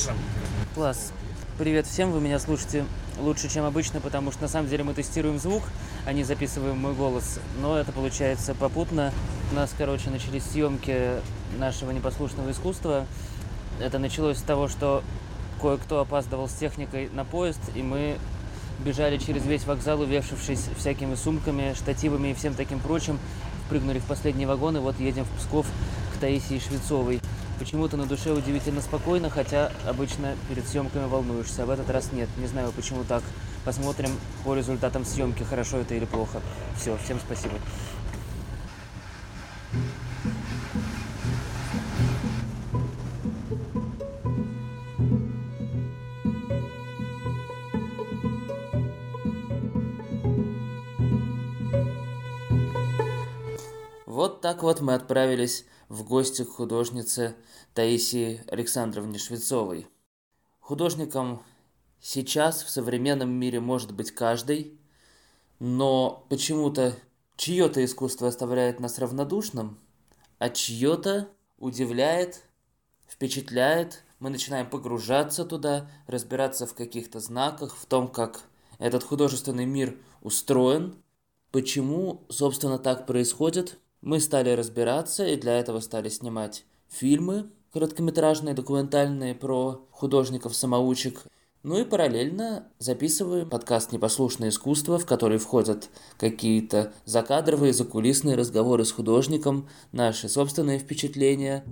Миша. Класс. Привет всем, вы меня слушаете лучше, чем обычно, потому что на самом деле мы тестируем звук, а не записываем мой голос. Но это получается попутно. У нас, короче, начались съемки нашего непослушного искусства. Это началось с того, что кое-кто опаздывал с техникой на поезд, и мы бежали через весь вокзал, увешавшись всякими сумками, штативами и всем таким прочим. Прыгнули в последний вагон, и вот едем в Псков к Таисии Швецовой. Почему-то на душе удивительно спокойно, хотя обычно перед съемками волнуешься. В этот раз нет. Не знаю, почему так. Посмотрим по результатам съемки, хорошо это или плохо. Все, всем спасибо. Вот так вот мы отправились в гости к художнице Таисии Александровне Швецовой. Художником сейчас в современном мире может быть каждый, но почему-то чье-то искусство оставляет нас равнодушным, а чье-то удивляет, впечатляет. Мы начинаем погружаться туда, разбираться в каких-то знаках, в том, как этот художественный мир устроен, почему, собственно, так происходит. Мы стали разбираться и для этого стали снимать фильмы, короткометражные, документальные про художников-самоучек. Ну и параллельно записываем подкаст «Непослушное искусство», в который входят какие-то закадровые, закулисные разговоры с художником, наши собственные впечатления.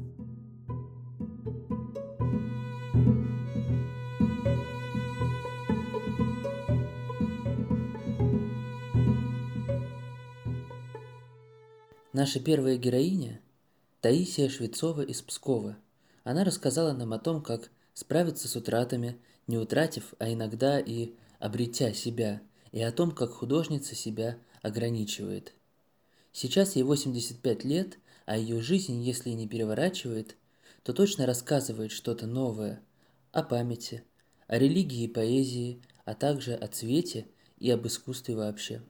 Наша первая героиня – Таисия Швецова из Пскова. Она рассказала нам о том, как справиться с утратами, не утратив, а иногда и обретя себя, и о том, как художница себя ограничивает. Сейчас ей 85 лет, а ее жизнь, если не переворачивает, то точно рассказывает что-то новое о памяти, о религии и поэзии, а также о цвете и об искусстве вообще.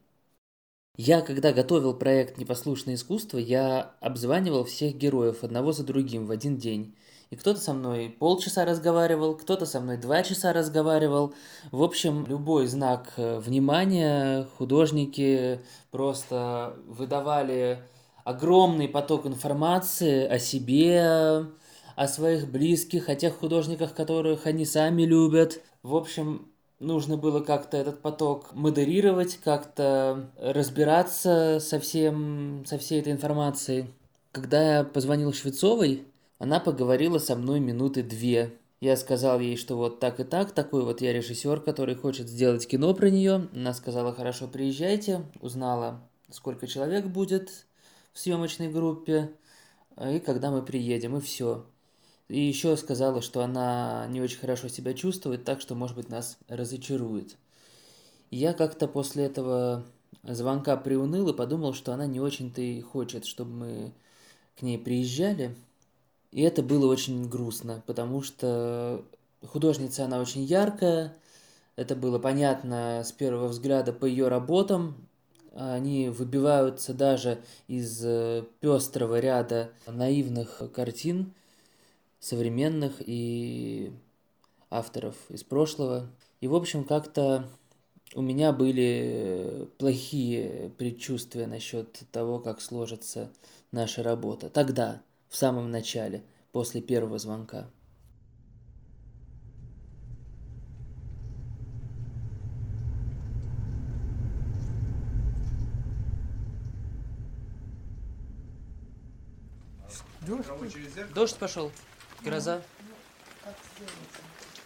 Я, когда готовил проект «Непослушное искусство», я обзванивал всех героев одного за другим в один день. И кто-то со мной полчаса разговаривал, кто-то со мной два часа разговаривал. В общем, любой знак э, внимания художники просто выдавали огромный поток информации о себе, о своих близких, о тех художниках, которых они сами любят. В общем, нужно было как-то этот поток модерировать, как-то разбираться со, всем, со всей этой информацией. Когда я позвонил Швецовой, она поговорила со мной минуты две. Я сказал ей, что вот так и так, такой вот я режиссер, который хочет сделать кино про нее. Она сказала, хорошо, приезжайте. Узнала, сколько человек будет в съемочной группе и когда мы приедем, и все. И еще сказала, что она не очень хорошо себя чувствует, так что, может быть, нас разочарует. Я как-то после этого звонка приуныл и подумал, что она не очень-то и хочет, чтобы мы к ней приезжали. И это было очень грустно, потому что художница она очень яркая, это было понятно с первого взгляда по ее работам. Они выбиваются даже из э, пестрого ряда наивных картин, современных и авторов из прошлого. И, в общем, как-то у меня были плохие предчувствия насчет того, как сложится наша работа. Тогда, в самом начале, после первого звонка. Дождь? Дождь пошел. Гроза.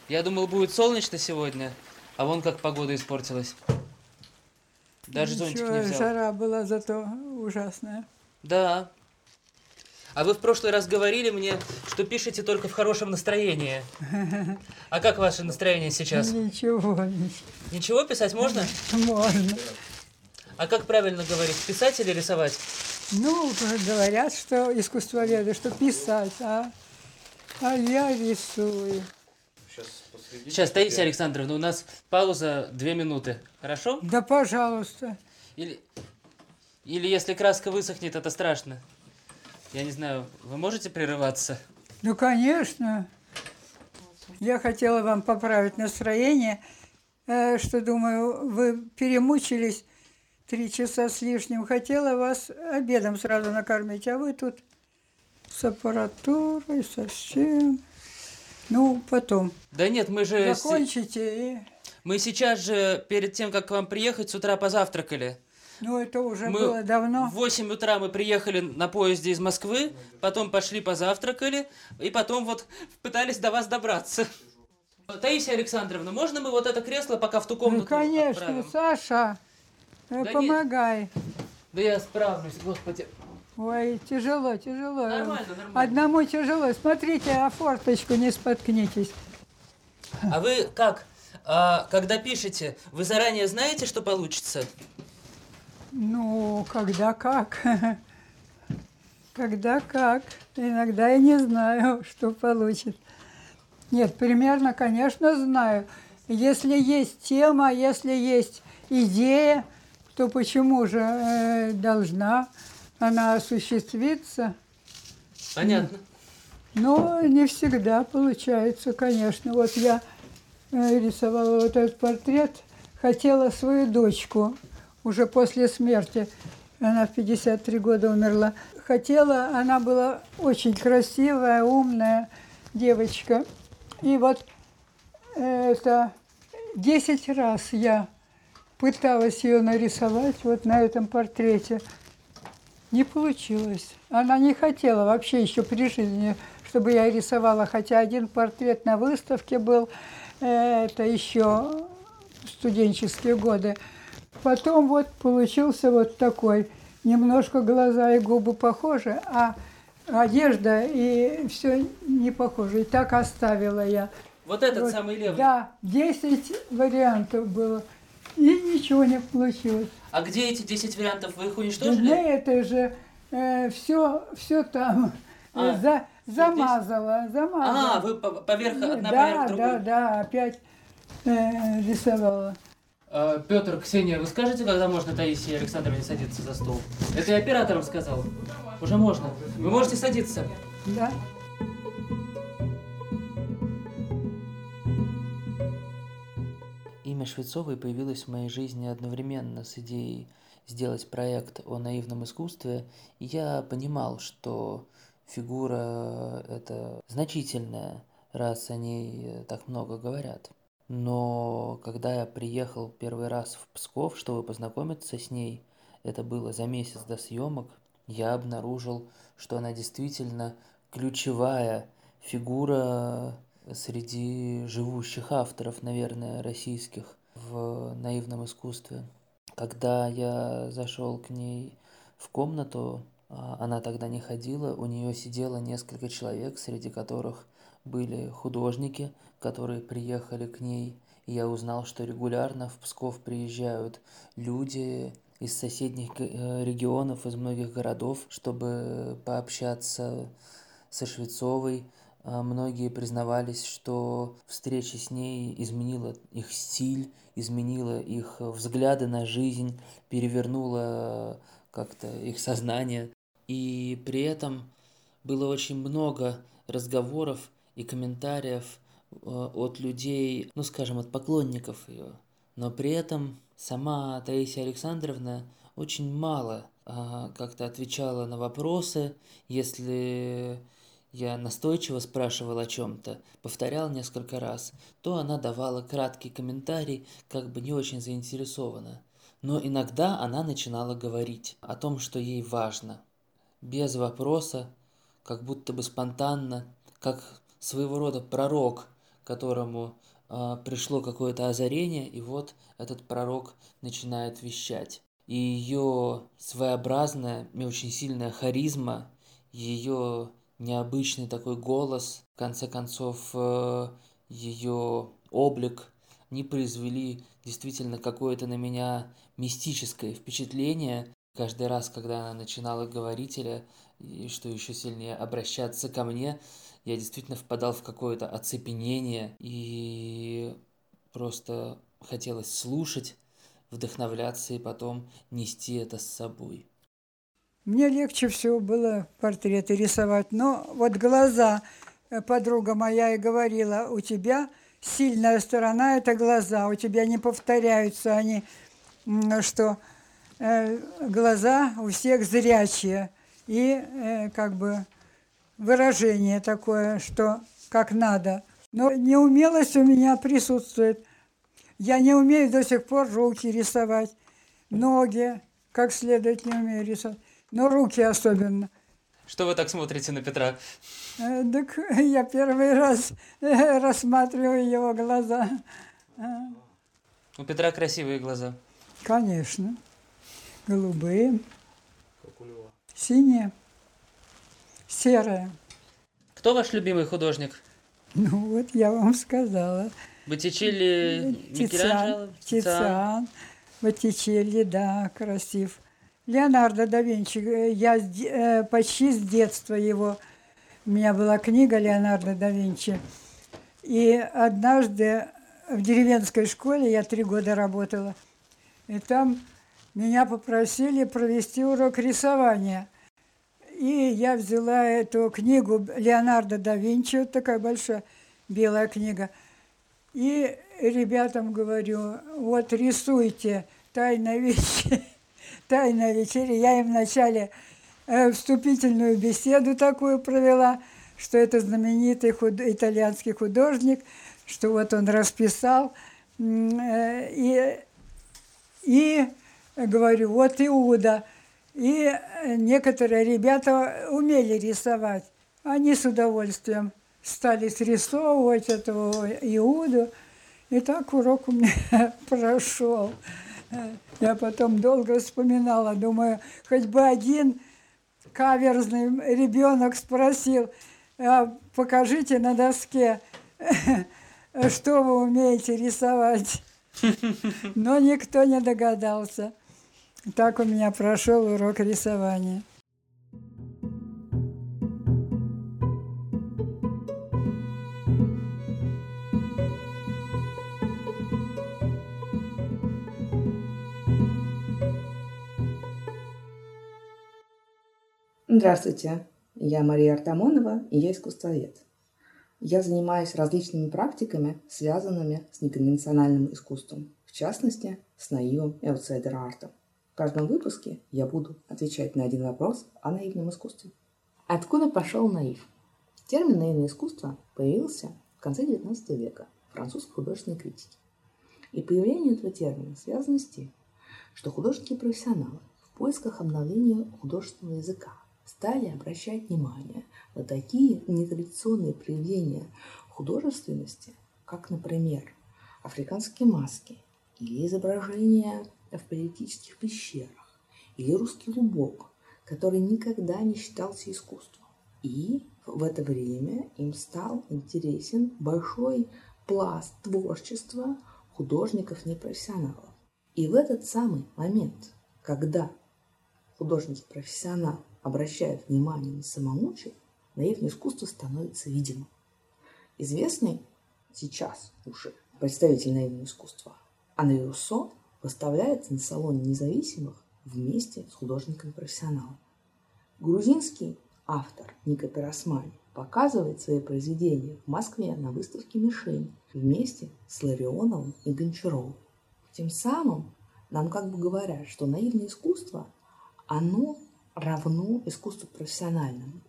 Я думал, будет солнечно сегодня, а вон как погода испортилась. Даже зонтик не Ничего, взял. жара была зато ужасная. Да. А вы в прошлый раз говорили мне, что пишете только в хорошем настроении. А как ваше настроение сейчас? Ничего, ничего. Ничего писать можно? Можно. А как правильно говорить, писать или рисовать? Ну, говорят, что искусствоведы, что писать, а, а я рисую. Сейчас, Таисия Александровна, у нас пауза две минуты. Хорошо? Да, пожалуйста. Или, или если краска высохнет, это страшно. Я не знаю, вы можете прерываться? Ну, конечно. Я хотела вам поправить настроение, э, что, думаю, вы перемучились три часа с лишним. Хотела вас обедом сразу накормить, а вы тут с аппаратурой, совсем. Ну, потом. Да нет, мы же... Закончите и... Мы сейчас же, перед тем, как к вам приехать, с утра позавтракали. Ну, это уже Мы было давно. В 8 утра мы приехали на поезде из Москвы, потом пошли позавтракали, и потом вот пытались до вас добраться. Таисия Александровна, можно мы вот это кресло пока в ту комнату Ну, конечно, отправим? Саша, э, Да помогай. Да я справлюсь, господи. Ой, тяжело, тяжело. Нормально, нормально. Одному тяжело. Смотрите, а форточку не споткнитесь. А вы как? А, когда пишете, вы заранее знаете, что получится? Ну, когда как. Когда как. Иногда я не знаю, что получит. Нет, примерно, конечно, знаю. Если есть тема, если есть идея, то почему же э, должна она осуществиться? Понятно. Но не всегда получается, конечно. Вот я э, рисовала вот этот портрет, хотела свою дочку уже после смерти, она в 53 года умерла. Хотела, она была очень красивая, умная девочка. И вот это 10 раз я пыталась ее нарисовать вот на этом портрете. Не получилось. Она не хотела вообще еще при жизни, чтобы я рисовала, хотя один портрет на выставке был, э, это еще студенческие годы. Потом вот получился вот такой, немножко глаза и губы похожи, а одежда и все не похоже. И так оставила я. Вот этот Вот, самый левый. Да, 10 вариантов было. И ничего не получилось. А где эти 10 вариантов? Вы их Да уничтожили? для это же все, все там А, э, за, замазала, замазала. А, вы по- поверх одна да, поверх другой. да, да, опять э, рисовала. Петр, Ксения, вы скажете, когда можно Таисии Александровне садиться за стол? Это я операторам сказал. Уже можно. Вы можете садиться. Да. Имя Швецовой появилось в моей жизни одновременно с идеей сделать проект о наивном искусстве, и я понимал, что фигура это значительная, раз о ней так много говорят. Но когда я приехал первый раз в Псков, чтобы познакомиться с ней, это было за месяц до съемок, я обнаружил, что она действительно ключевая фигура среди живущих авторов, наверное, российских в наивном искусстве. Когда я зашел к ней в комнату, а, она тогда не ходила, у нее сидело несколько человек, среди которых были художники, которые приехали к ней. И я узнал, что регулярно в Псков приезжают люди из соседних э, регионов, из многих городов, чтобы пообщаться со Швецовой. А Многие признавались, что встреча с ней изменила их стиль, изменила их взгляды на жизнь, перевернула как-то их сознание. И при этом было очень много разговоров и комментариев э, от людей, ну скажем, от поклонников ее. Но при этом сама Таисия Александровна очень мало а, как-то отвечала на вопросы, если я настойчиво спрашивал о чем-то, повторял несколько раз, то она давала краткий комментарий, как бы не очень заинтересованно. Но иногда она начинала говорить о том, что ей важно, без вопроса, как будто бы спонтанно, как своего рода пророк, которому а, пришло какое-то озарение, и вот этот пророк начинает вещать. И ее своеобразная и очень сильная харизма, ее необычный такой голос, в конце концов, э, ее облик, не произвели действительно какое-то на меня мистическое впечатление. Каждый раз, когда она начинала говорить или, и что еще сильнее, обращаться ко мне, я действительно впадал в какое-то оцепенение и просто хотелось слушать, вдохновляться и потом нести это с собой. Мне легче всего было портреты рисовать, но вот глаза э, подруга моя и говорила, у тебя сильная сторона – это глаза, у тебя не повторяются они, что э, глаза у всех зрячие. И э, как бы выражение такое, что как надо. Но неумелость у меня присутствует. Я не умею до сих пор руки рисовать, ноги как следует не умею рисовать, но руки особенно. Что вы так смотрите на Петра? Э, так я первый раз э, рассматриваю его глаза. У Петра красивые глаза. Конечно. Голубые. Синие. Серые. Кто ваш любимый художник? Ну вот я вам сказала. Боттичелли, Микеланджело? Тициан. Боттичелли, да, красив. Леонардо да Винчи, э, я э, почти с детства его, у меня была книга Леонардо да Винчи. И однажды в деревенской школе я три года работала, и там меня попросили провести урок рисования. И я взяла эту книгу Леонардо да Винчи, вот такая большая белая книга. И ребятам говорю, вот рисуйте «Тайна вечери». «Тайная вечеря». Я им вначале э, вступительную беседу такую провела, что это знаменитый худ... итальянский художник, что вот он расписал. Э, и, и говорю, вот Иуда. И некоторые ребята умели рисовать. Они с удовольствием стали срисовывать этого Иуду. И так урок у меня прошел. Я потом долго вспоминала, думаю, хоть бы один каверзный ребенок спросил, а покажите на доске, что вы умеете рисовать. Но никто не догадался. Так у меня прошел урок рисования. Здравствуйте, я Мария Артамонова, и я искусствовед. Я занимаюсь различными практиками, связанными с неконвенциональным искусством, в частности, с наивом и аутсайдер-артом. В каждом выпуске я буду отвечать на один вопрос о наивном искусстве. Откуда пошел наив? Термин «наивное искусство» появился в конце XIX века французской художественной критике. И появление этого термина связано с тем, что художники-профессионалы в поисках обновления художественного языка стали обращать внимание на такие нетрадиционные проявления художественности, как, например, африканские маски или изображения в политических пещерах, или русский лубок, который никогда не считался искусством. И в это время им стал интересен большой пласт творчества художников-непрофессионалов. И в этот самый момент, когда художники-профессионалы обращают внимание на самоучие, наивное искусство становится видимым. Известный сейчас уже представитель наивного искусства Анри Руссо выставляется на салоне независимых вместе с художником-профессионалом. Грузинский автор Ника Пиросмани показывает свои произведения в Москве на выставке «Мишень» вместе с Ларионовым и Гончаровым. Тем самым нам как бы говорят, что наивное искусство, оно равно искусству профессиональному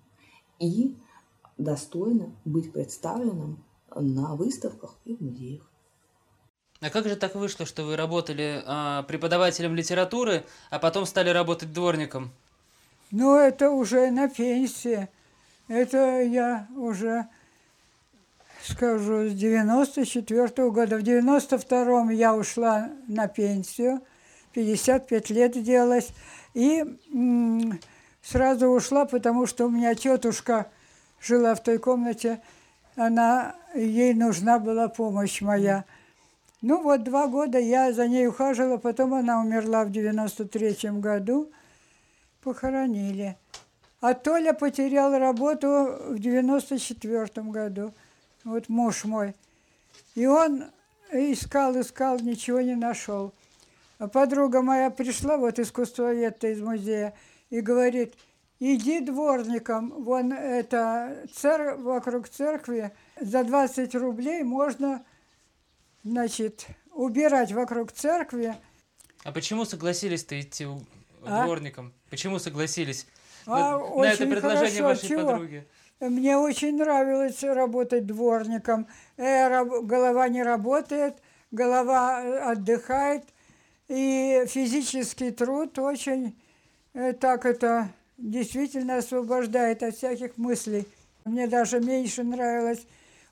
и достойно быть представленным на выставках и в музеях. А как же так вышло, что вы работали а, преподавателем литературы, а потом стали работать дворником? Ну, это уже на пенсии. Это я уже, скажу, с 94 -го года. В 92-м я ушла на пенсию, 55 лет делалась. И сразу ушла, потому что у меня тетушка жила в той комнате, она, ей нужна была помощь моя. Ну вот два года я за ней ухаживала, потом она умерла в 93-м году, похоронили. А Толя потерял работу в 94-м году, вот муж мой. И он искал, искал, ничего не нашел. Подруга моя пришла, вот искусствовед из музея, и говорит, иди дворником, вон это цер... вокруг церкви за 20 рублей можно, значит, убирать вокруг церкви. А почему согласились-то идти А? дворником? Почему согласились А, на, на это очень предложение хорошо, вашей чего? подруги? Мне очень нравилось работать дворником. Э, раб- голова не работает, голова э, отдыхает, и физический труд очень э, так это действительно освобождает от всяких мыслей. Мне даже меньше нравилось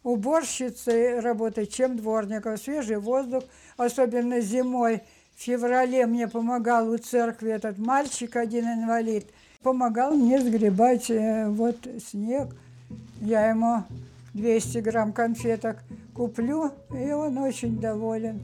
уборщицей работать, чем дворником. Свежий воздух, особенно зимой. В феврале мне помогал у церкви этот мальчик, один инвалид. Помогал мне сгребать э, вот снег. Я ему 200 грамм конфеток куплю, и он очень доволен.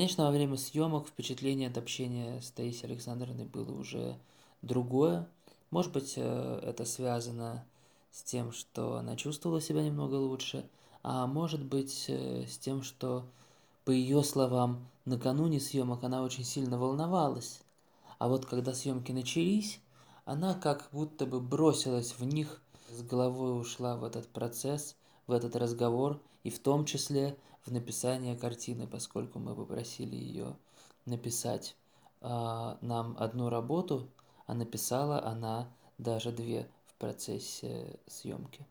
Конечно, во время съемок впечатление от общения с Таисией Александровной было уже другое. Может быть, э, это связано с тем, что она чувствовала себя немного лучше, а может быть э, с тем, что, по ее словам, накануне съемок она очень сильно волновалась. А вот когда съемки начались, она как будто бы бросилась в них, с головой ушла в этот процесс, в этот разговор, и в том числе в написание картины, поскольку мы попросили ее написать а, нам одну работу, а написала она даже две в процессе съемки.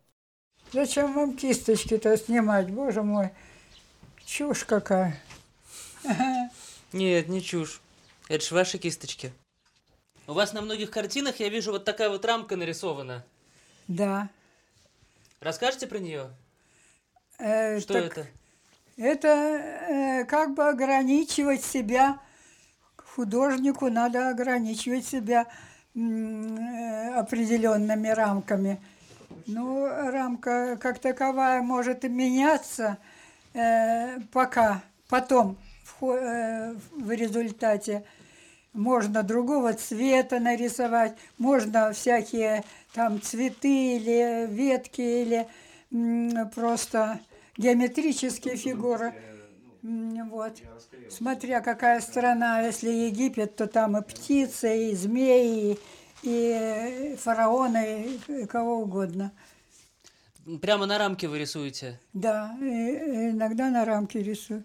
Зачем вам кисточки-то снимать, боже мой? Чушь какая. Нет, не чушь. Это ж ваши кисточки. У вас на многих картинах я вижу вот такая вот рамка нарисована. Да. Расскажете про нее? Э, Что так это? Это э, как бы ограничивать себя. Художнику надо ограничивать себя э, определенными рамками. Ну, рамка как таковая может меняться э, пока, потом в, э, в результате. Можно другого цвета нарисовать, можно всякие там цветы или ветки, или просто геометрические фигуры. М, Вот. Смотря какая страна, если Египет, то там и птицы, и змеи, и фараоны, и кого угодно. Прямо на рамке вы рисуете. Да, иногда на рамке рисую.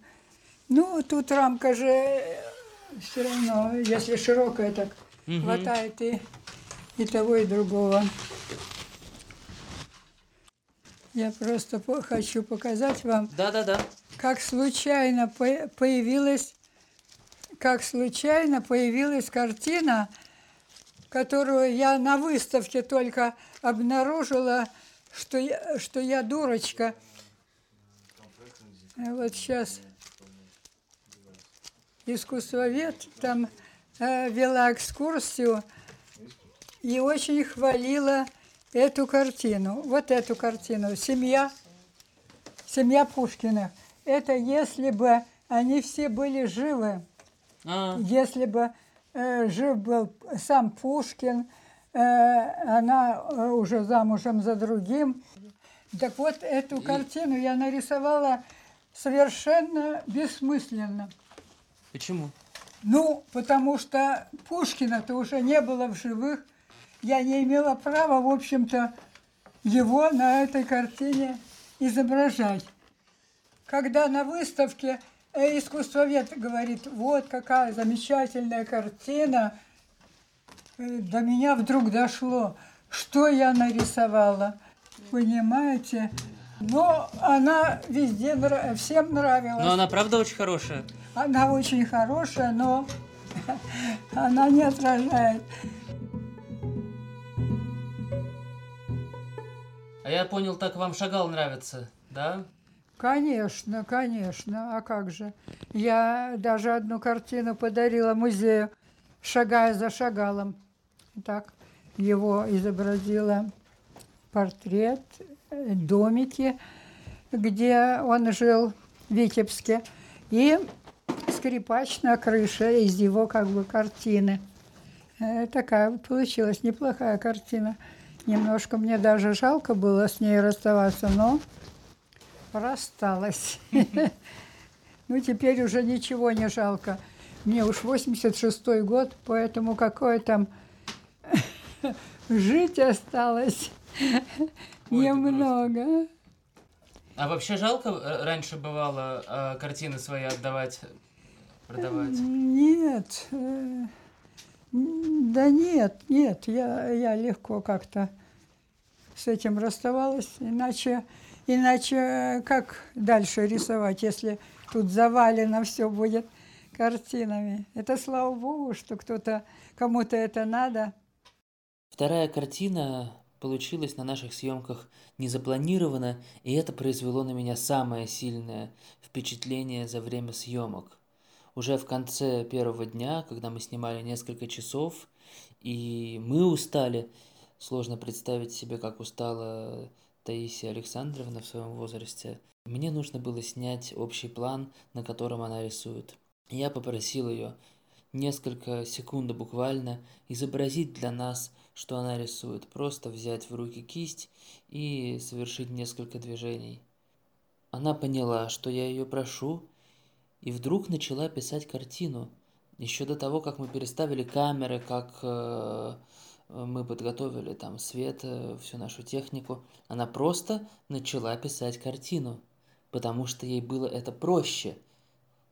Ну, тут рамка же все равно, если широкая, так Мгм. хватает и, и того, и другого. Я просто по- хочу показать вам, Да-да-да. как случайно по- появилась, как случайно появилась картина, которую я на выставке только обнаружила, что я, что я дурочка. Вот сейчас искусствовед там э, вела экскурсию и очень хвалила эту картину. Вот эту картину. Семья семья Пушкиных. Это если бы они все были живы, А, если бы э, жив был сам Пушкин, э, она э, уже замужем за другим. Так вот, эту картину я нарисовала совершенно бессмысленно. почему? Ну, потому что Пушкина-то уже не было в живых. Я не имела права, в общем-то, его на этой картине изображать. Когда на выставке э, искусствовед говорит, вот какая замечательная картина, э, до меня вдруг дошло, что я нарисовала. Понимаете? Но она везде, всем нравилась. Но она правда очень хорошая. Она очень хорошая, но она не отражает. А я понял, так вам шагал нравится, да? Конечно, конечно, а как же. Я даже одну картину подарила музею, шагая за шагалом. Так, его изобразила портрет, домики, где он жил в Витебске, и скрипач на крыше из его как бы картины. Э, Такая получилась неплохая картина. Немножко мне даже жалко было с ней расставаться, но рассталась. Ну, теперь уже ничего не жалко. Мне уж 86-й год, поэтому какое там жить осталось немного. А вообще жалко э, раньше бывало э, картины свои отдавать, продавать? Нет, э, да нет, нет, я, я легко как-то с этим расставалась, иначе, иначе как дальше рисовать, если тут завалено все будет картинами. Это слава богу, что кто-то, кому-то это надо. Вторая картина получилась на наших съемках незапланированно, и это произвело на меня самое сильное впечатление за время съемок. Уже в конце первого дня, когда мы снимали несколько часов, и мы устали, сложно представить себе, как устала Таисия Александровна в своем возрасте, мне нужно было снять общий план, на котором она рисует. Я попросил ее несколько секунд буквально изобразить для нас, что она рисует, просто взять в руки кисть и совершить несколько движений. Она поняла, что я ее прошу, и вдруг начала писать картину. Еще до того, как мы переставили камеры, как э, мы подготовили там свет, э, всю нашу технику, она просто начала писать картину, потому что ей было это проще –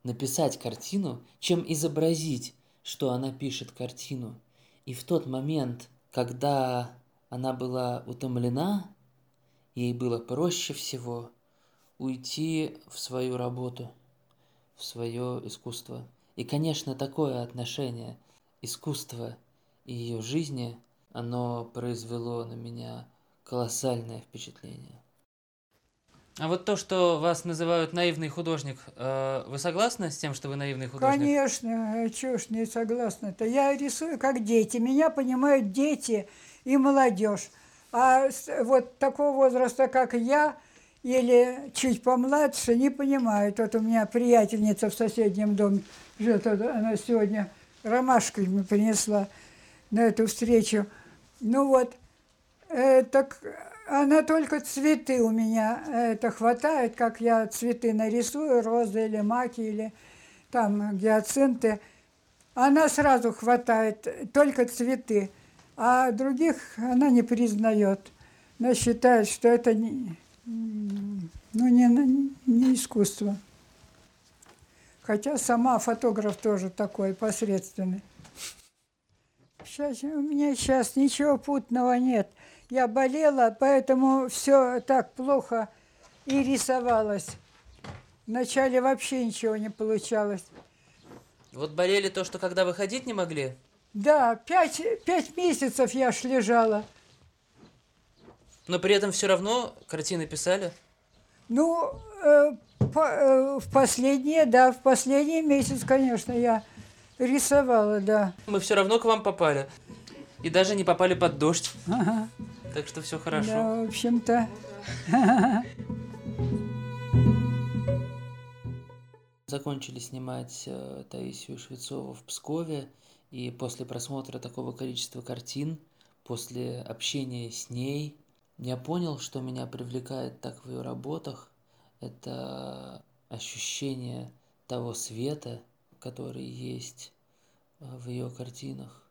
написать картину, чем изобразить, что она пишет картину. И в тот момент, когда она была утомлена, ей было проще всего уйти в свою работу, в свое искусство. И, конечно, такое отношение искусства и ее жизни, оно произвело на меня колоссальное впечатление. А вот то, что вас называют наивный художник, э, вы согласны с тем, что вы наивный художник? Конечно, чего ж не согласна-то. Я рисую как дети. Меня понимают дети и молодежь. А вот такого возраста, как я, или чуть помладше, не понимают. Вот у меня приятельница в соседнем доме живет, она сегодня ромашками принесла на эту встречу. Ну вот, э, так она только цветы у меня это хватает, как я цветы нарисую, розы или маки, или там гиацинты. Она сразу хватает только цветы, а других она не признает. Она считает, что это не, ну, не, не искусство. Хотя сама фотограф тоже такой посредственный. Сейчас, у меня сейчас ничего путного нет – я болела, поэтому все так плохо и рисовалось. Вначале вообще ничего не получалось. Вот болели то, что когда выходить не могли? Да, пять, пять месяцев я аж лежала. Но при этом все равно картины писали? Ну, э, по, э, в последние, да, в последний месяц, конечно, я рисовала, да. Мы все равно к вам попали. И даже не попали под дождь. Ага. Так что все хорошо. Да, в общем-то. Закончили снимать э, Таисию Швецову в Пскове, и после просмотра такого количества картин, после общения с ней, я понял, что меня привлекает так в ее работах. Это ощущение того света, который есть э, в ее картинах.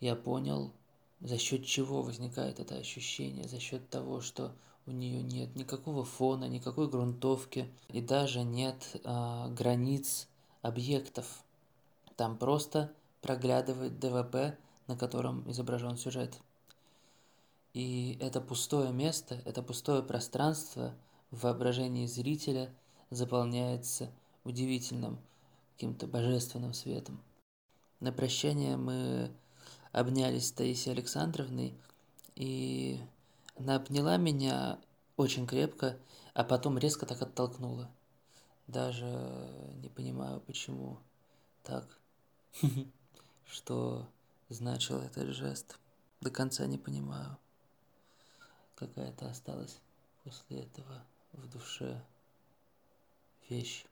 Я понял, за счет чего возникает это ощущение? За счет того, что у нее нет никакого фона, никакой грунтовки и даже нет э, границ объектов. Там просто проглядывает ДВП, на котором изображен сюжет. И это пустое место, это пустое пространство в воображении зрителя заполняется удивительным, каким-то божественным светом. На прощание мы обнялись с Таисией Александровной, и она обняла меня очень крепко, а потом резко так оттолкнула. Даже не понимаю, почему так. Что значил этот жест. До конца не понимаю. Какая-то осталась после этого в душе вещь.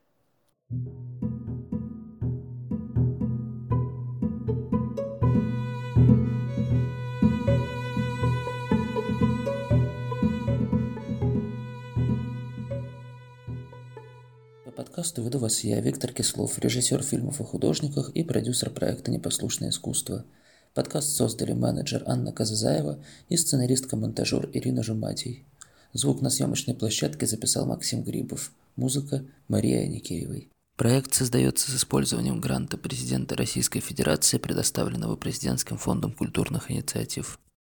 Подкасту веду вас я, Виктор Кислов, режиссер фильмов о художниках и продюсер проекта «Непослушное искусство». Подкаст создали менеджер Анна Казазаева и сценаристка-монтажер Ирина Жуматий. Звук на съемочной площадке записал Максим Грибов. Музыка Мария Никеевой. Проект создается с использованием гранта президента Российской Федерации, предоставленного Президентским фондом культурных инициатив.